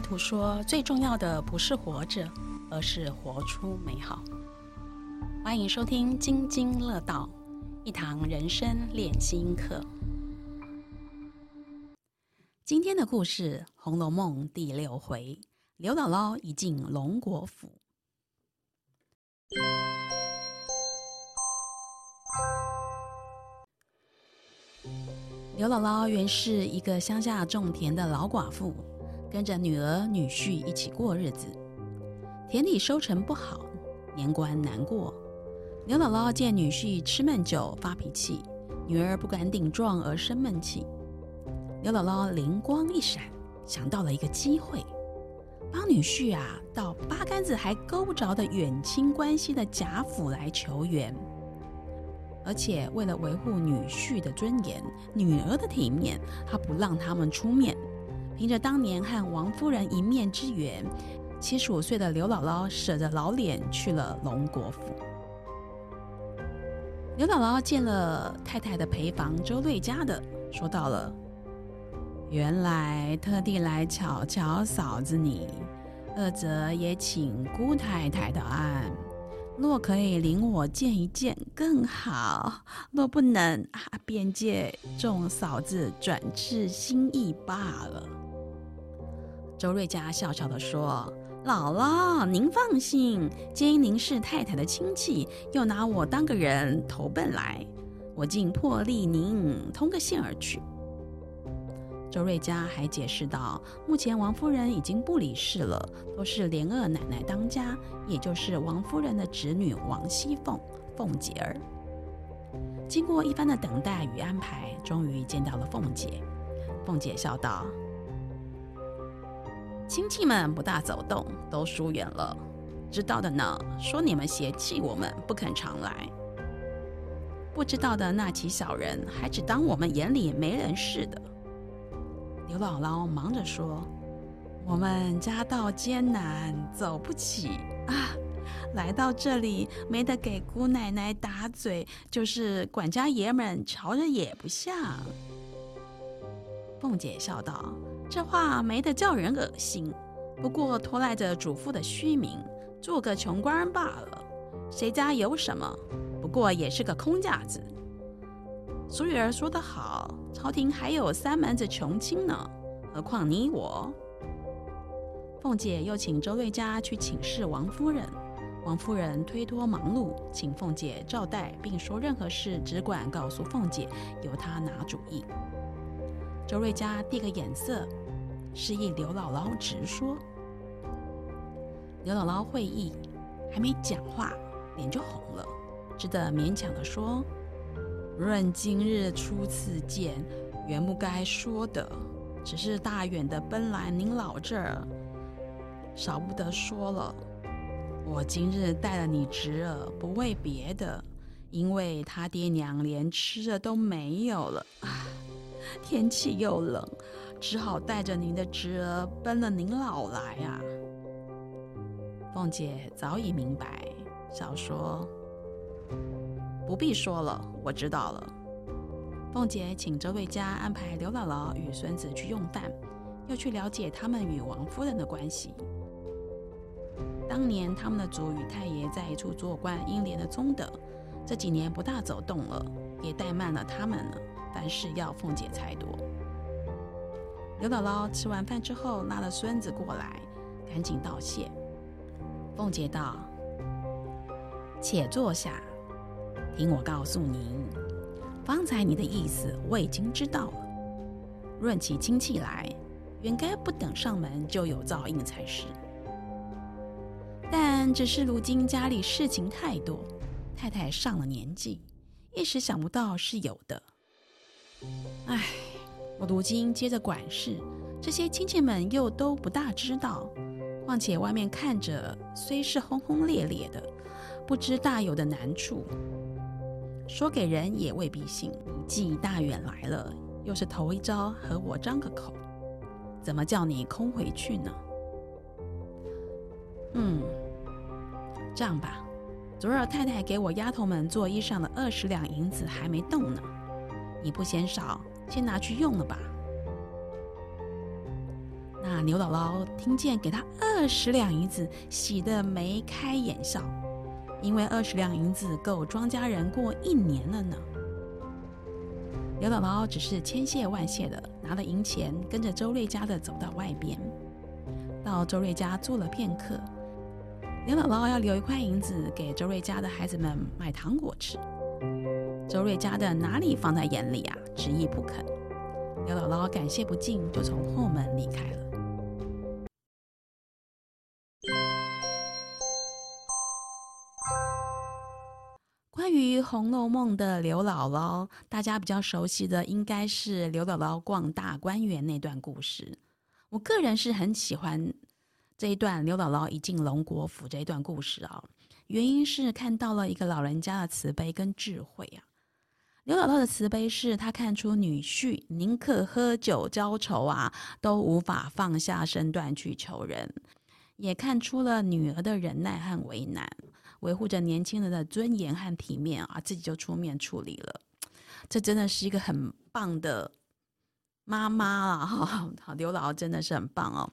图说：“最重要的不是活着，而是活出美好。”欢迎收听《津津乐道》，一堂人生练心课。今天的故事《红楼梦》第六回，刘姥姥一进龙国府。刘姥姥原是一个乡下种田的老寡妇。跟着女儿女婿一起过日子，田里收成不好，年关难过。刘姥姥见女婿吃闷酒发脾气，女儿不敢顶撞而生闷气。刘姥姥灵光一闪，想到了一个机会，帮女婿啊到八竿子还勾不着的远亲关系的贾府来求援，而且为了维护女婿的尊严、女儿的体面，她不让他们出面。凭着当年和王夫人一面之缘，七十五岁的刘姥姥舍着老脸去了龙国府。刘姥姥见了太太的陪房周瑞家的，说到了：“原来特地来瞧瞧嫂子你，二则也请姑太太的安。若可以领我见一见更好，若不能啊，便借众嫂子转致心意罢了。”周瑞家笑笑地说：“姥姥，您放心，皆因您是太太的亲戚，又拿我当个人投奔来，我竟破例您通个信而去。”周瑞家还解释道：“目前王夫人已经不理事了，都是莲二奶奶当家，也就是王夫人的侄女王熙凤，凤姐儿。”经过一番的等待与安排，终于见到了凤姐。凤姐笑道。亲戚们不大走动，都疏远了。知道的呢，说你们嫌弃我们不肯常来；不知道的那起小人，还只当我们眼里没人似的。刘姥姥忙着说：“我们家道艰难，走不起啊！来到这里，没得给姑奶奶打嘴，就是管家爷们瞧着也不像。”凤姐笑道。这话没得叫人恶心，不过拖赖着主妇的虚名，做个穷官罢了。谁家有什么？不过也是个空架子。俗语儿说得好，朝廷还有三门子穷亲呢，何况你我？凤姐又请周瑞家去请示王夫人，王夫人推脱忙碌，请凤姐照待，并说任何事只管告诉凤姐，由她拿主意。周瑞家递个眼色。示意刘姥姥直说。刘姥姥会意，还没讲话，脸就红了，只得勉强的说：“论今日初次见，原不该说的，只是大远的奔来您老这儿，少不得说了。我今日带了你侄儿，不为别的，因为他爹娘连吃的都没有了，天气又冷。”只好带着您的侄儿奔了您老来啊！凤姐早已明白，笑说：“不必说了，我知道了。”凤姐请周瑞家安排刘姥姥与孙子去用饭，又去了解他们与王夫人的关系。当年他们的祖与太爷在一处做官，英莲的宗德，这几年不大走动了，也怠慢了他们了。凡事要凤姐裁夺。刘姥姥吃完饭之后，拉了孙子过来，赶紧道谢。凤姐道：“且坐下，听我告诉您，方才你的意思我已经知道了。论起亲戚来，原该不等上门就有照应才是。但只是如今家里事情太多，太太上了年纪，一时想不到是有的。唉。”我如今接着管事，这些亲戚们又都不大知道。况且外面看着虽是轰轰烈烈的，不知大有的难处，说给人也未必信。既大远来了，又是头一招和我张个口，怎么叫你空回去呢？嗯，这样吧，昨儿太太给我丫头们做衣裳的二十两银子还没动呢，你不嫌少。先拿去用了吧。那刘姥姥听见给他二十两银子，喜得眉开眼笑，因为二十两银子够庄稼人过一年了呢。刘姥姥只是千谢万谢的拿了银钱，跟着周瑞家的走到外边，到周瑞家坐了片刻。刘姥姥要留一块银子给周瑞家的孩子们买糖果吃，周瑞家的哪里放在眼里啊，执意不肯。刘姥姥感谢不尽，就从后门离开了。关于《红楼梦》的刘姥姥，大家比较熟悉的应该是刘姥姥逛大观园那段故事。我个人是很喜欢这一段刘姥姥一进龙国府这一段故事啊，原因是看到了一个老人家的慈悲跟智慧啊。刘姥姥的慈悲是她看出女婿宁可喝酒浇愁啊，都无法放下身段去求人，也看出了女儿的忍耐和为难。维护着年轻人的尊严和体面啊，自己就出面处理了。这真的是一个很棒的妈妈啊！好，刘姥姥真的是很棒哦。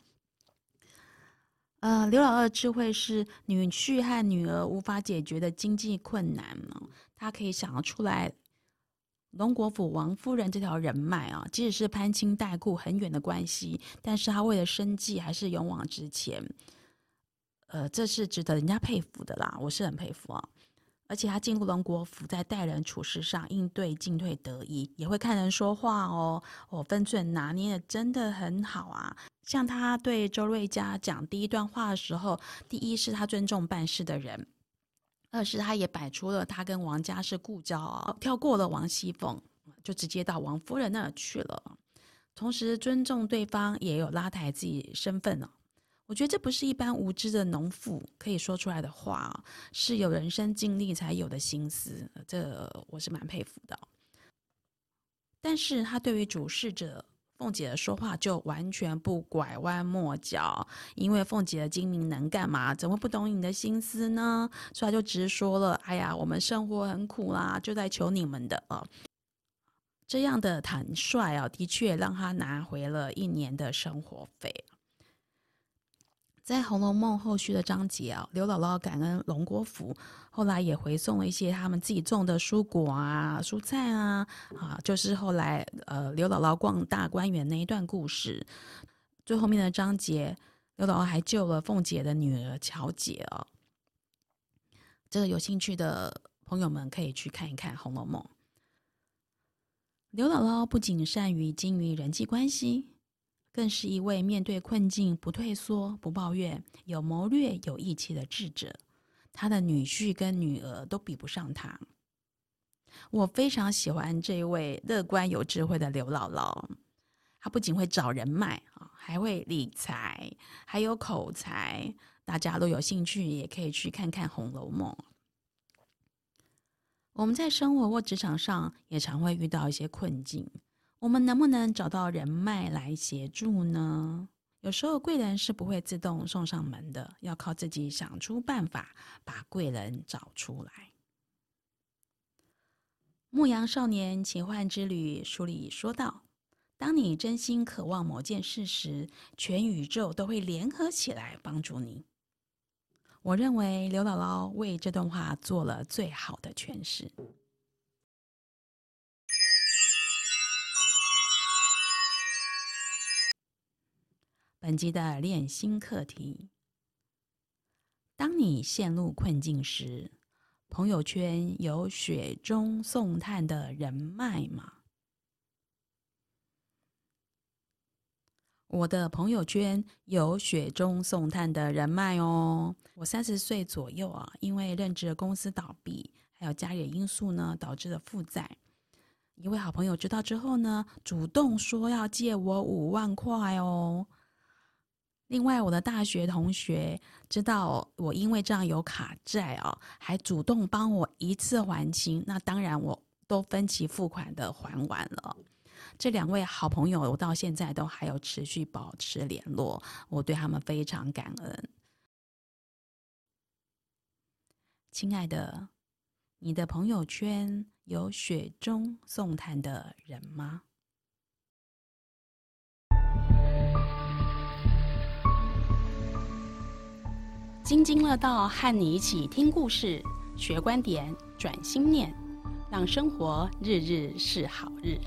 呃，刘姥姥的智慧是女婿和女儿无法解决的经济困难呢，她可以想得出来龙国府王夫人这条人脉啊，即使是攀亲带故很远的关系，但是她为了生计还是勇往直前。呃，这是值得人家佩服的啦，我是很佩服啊。而且他进入龙国府，在待人处事上应对进退得宜，也会看人说话哦，哦，分寸拿捏的真的很好啊。像他对周瑞家讲第一段话的时候，第一是他尊重办事的人，二是他也摆出了他跟王家是故交啊，跳过了王熙凤，就直接到王夫人那儿去了。同时尊重对方，也有拉抬自己身份呢。我觉得这不是一般无知的农妇可以说出来的话，是有人生经历才有的心思，这我是蛮佩服的。但是他对于主事者凤姐的说话就完全不拐弯抹角，因为凤姐的精明能干嘛，怎么不懂你的心思呢？所以她就直说了：“哎呀，我们生活很苦啦，就在求你们的啊。”这样的坦率啊，的确让她拿回了一年的生活费。在《红楼梦》后续的章节啊，刘姥姥感恩龙国府，后来也回送了一些他们自己种的蔬果啊、蔬菜啊，啊，就是后来呃刘姥姥逛大观园那一段故事。最后面的章节，刘姥姥还救了凤姐的女儿乔姐哦。这个有兴趣的朋友们可以去看一看《红楼梦》。刘姥姥不仅善于经营人际关系。更是一位面对困境不退缩、不抱怨、有谋略、有义气的智者。他的女婿跟女儿都比不上他。我非常喜欢这位乐观有智慧的刘姥姥。她不仅会找人脉啊，还会理财，还有口才。大家都有兴趣，也可以去看看《红楼梦》。我们在生活或职场上也常会遇到一些困境。我们能不能找到人脉来协助呢？有时候贵人是不会自动送上门的，要靠自己想出办法把贵人找出来。《牧羊少年奇幻之旅》书里说道：“当你真心渴望某件事时，全宇宙都会联合起来帮助你。”我认为刘姥姥为这段话做了最好的诠释。本集的练心课题：当你陷入困境时，朋友圈有雪中送炭的人脉吗？我的朋友圈有雪中送炭的人脉哦。我三十岁左右啊，因为任职公司倒闭，还有家里因素呢，导致了负债。一位好朋友知道之后呢，主动说要借我五万块哦。另外，我的大学同学知道我因为这样有卡债哦，还主动帮我一次还清。那当然，我都分期付款的还完了。这两位好朋友，我到现在都还有持续保持联络，我对他们非常感恩。亲爱的，你的朋友圈有雪中送炭的人吗？津津乐道，和你一起听故事、学观点、转心念，让生活日日是好日。